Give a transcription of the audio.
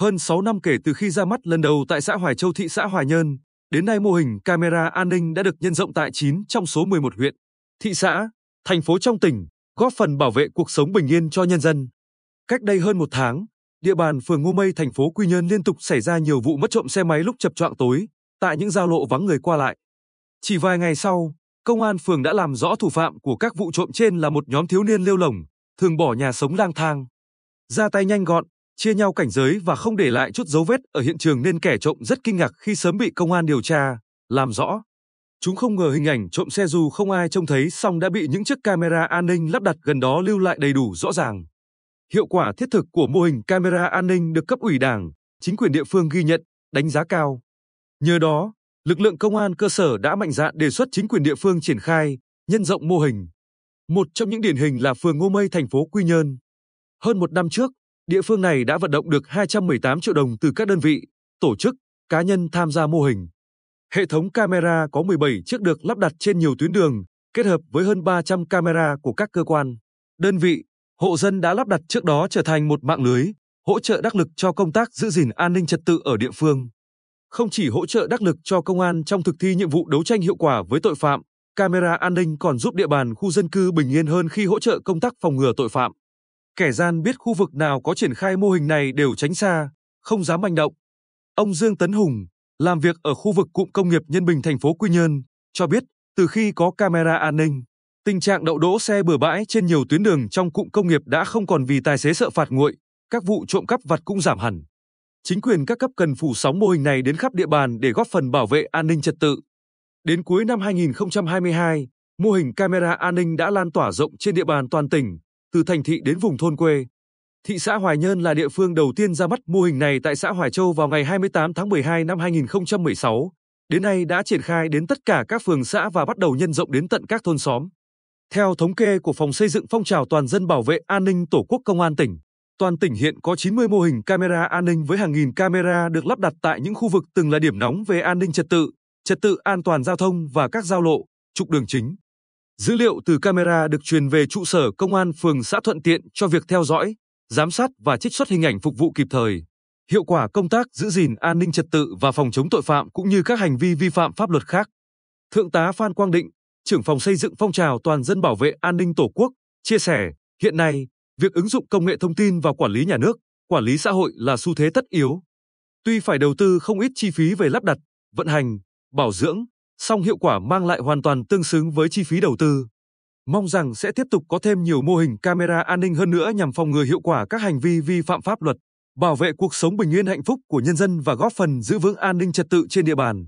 hơn 6 năm kể từ khi ra mắt lần đầu tại xã Hoài Châu thị xã Hoài Nhơn, đến nay mô hình camera an ninh đã được nhân rộng tại 9 trong số 11 huyện, thị xã, thành phố trong tỉnh, góp phần bảo vệ cuộc sống bình yên cho nhân dân. Cách đây hơn một tháng, địa bàn phường Ngô Mây thành phố Quy Nhơn liên tục xảy ra nhiều vụ mất trộm xe máy lúc chập choạng tối, tại những giao lộ vắng người qua lại. Chỉ vài ngày sau, công an phường đã làm rõ thủ phạm của các vụ trộm trên là một nhóm thiếu niên lêu lỏng, thường bỏ nhà sống lang thang. Ra tay nhanh gọn, chia nhau cảnh giới và không để lại chút dấu vết ở hiện trường nên kẻ trộm rất kinh ngạc khi sớm bị công an điều tra, làm rõ. Chúng không ngờ hình ảnh trộm xe dù không ai trông thấy song đã bị những chiếc camera an ninh lắp đặt gần đó lưu lại đầy đủ rõ ràng. Hiệu quả thiết thực của mô hình camera an ninh được cấp ủy Đảng, chính quyền địa phương ghi nhận, đánh giá cao. Nhờ đó, lực lượng công an cơ sở đã mạnh dạn đề xuất chính quyền địa phương triển khai, nhân rộng mô hình. Một trong những điển hình là phường Ngô Mây thành phố Quy Nhơn. Hơn một năm trước, địa phương này đã vận động được 218 triệu đồng từ các đơn vị, tổ chức, cá nhân tham gia mô hình. Hệ thống camera có 17 chiếc được lắp đặt trên nhiều tuyến đường, kết hợp với hơn 300 camera của các cơ quan, đơn vị, hộ dân đã lắp đặt trước đó trở thành một mạng lưới, hỗ trợ đắc lực cho công tác giữ gìn an ninh trật tự ở địa phương. Không chỉ hỗ trợ đắc lực cho công an trong thực thi nhiệm vụ đấu tranh hiệu quả với tội phạm, camera an ninh còn giúp địa bàn khu dân cư bình yên hơn khi hỗ trợ công tác phòng ngừa tội phạm. Kẻ gian biết khu vực nào có triển khai mô hình này đều tránh xa, không dám manh động. Ông Dương Tấn Hùng, làm việc ở khu vực cụm công nghiệp Nhân Bình thành phố Quy Nhơn, cho biết từ khi có camera an ninh, tình trạng đậu đỗ xe bừa bãi trên nhiều tuyến đường trong cụm công nghiệp đã không còn vì tài xế sợ phạt nguội, các vụ trộm cắp vặt cũng giảm hẳn. Chính quyền các cấp cần phủ sóng mô hình này đến khắp địa bàn để góp phần bảo vệ an ninh trật tự. Đến cuối năm 2022, mô hình camera an ninh đã lan tỏa rộng trên địa bàn toàn tỉnh, từ thành thị đến vùng thôn quê. Thị xã Hoài Nhơn là địa phương đầu tiên ra mắt mô hình này tại xã Hoài Châu vào ngày 28 tháng 12 năm 2016. Đến nay đã triển khai đến tất cả các phường xã và bắt đầu nhân rộng đến tận các thôn xóm. Theo thống kê của Phòng xây dựng phong trào toàn dân bảo vệ an ninh Tổ quốc Công an tỉnh, toàn tỉnh hiện có 90 mô hình camera an ninh với hàng nghìn camera được lắp đặt tại những khu vực từng là điểm nóng về an ninh trật tự, trật tự an toàn giao thông và các giao lộ, trục đường chính. Dữ liệu từ camera được truyền về trụ sở công an phường xã thuận tiện cho việc theo dõi, giám sát và trích xuất hình ảnh phục vụ kịp thời. Hiệu quả công tác giữ gìn an ninh trật tự và phòng chống tội phạm cũng như các hành vi vi phạm pháp luật khác. Thượng tá Phan Quang Định, trưởng phòng xây dựng phong trào toàn dân bảo vệ an ninh Tổ quốc, chia sẻ, hiện nay, việc ứng dụng công nghệ thông tin vào quản lý nhà nước, quản lý xã hội là xu thế tất yếu. Tuy phải đầu tư không ít chi phí về lắp đặt, vận hành, bảo dưỡng, song hiệu quả mang lại hoàn toàn tương xứng với chi phí đầu tư. Mong rằng sẽ tiếp tục có thêm nhiều mô hình camera an ninh hơn nữa nhằm phòng ngừa hiệu quả các hành vi vi phạm pháp luật, bảo vệ cuộc sống bình yên hạnh phúc của nhân dân và góp phần giữ vững an ninh trật tự trên địa bàn.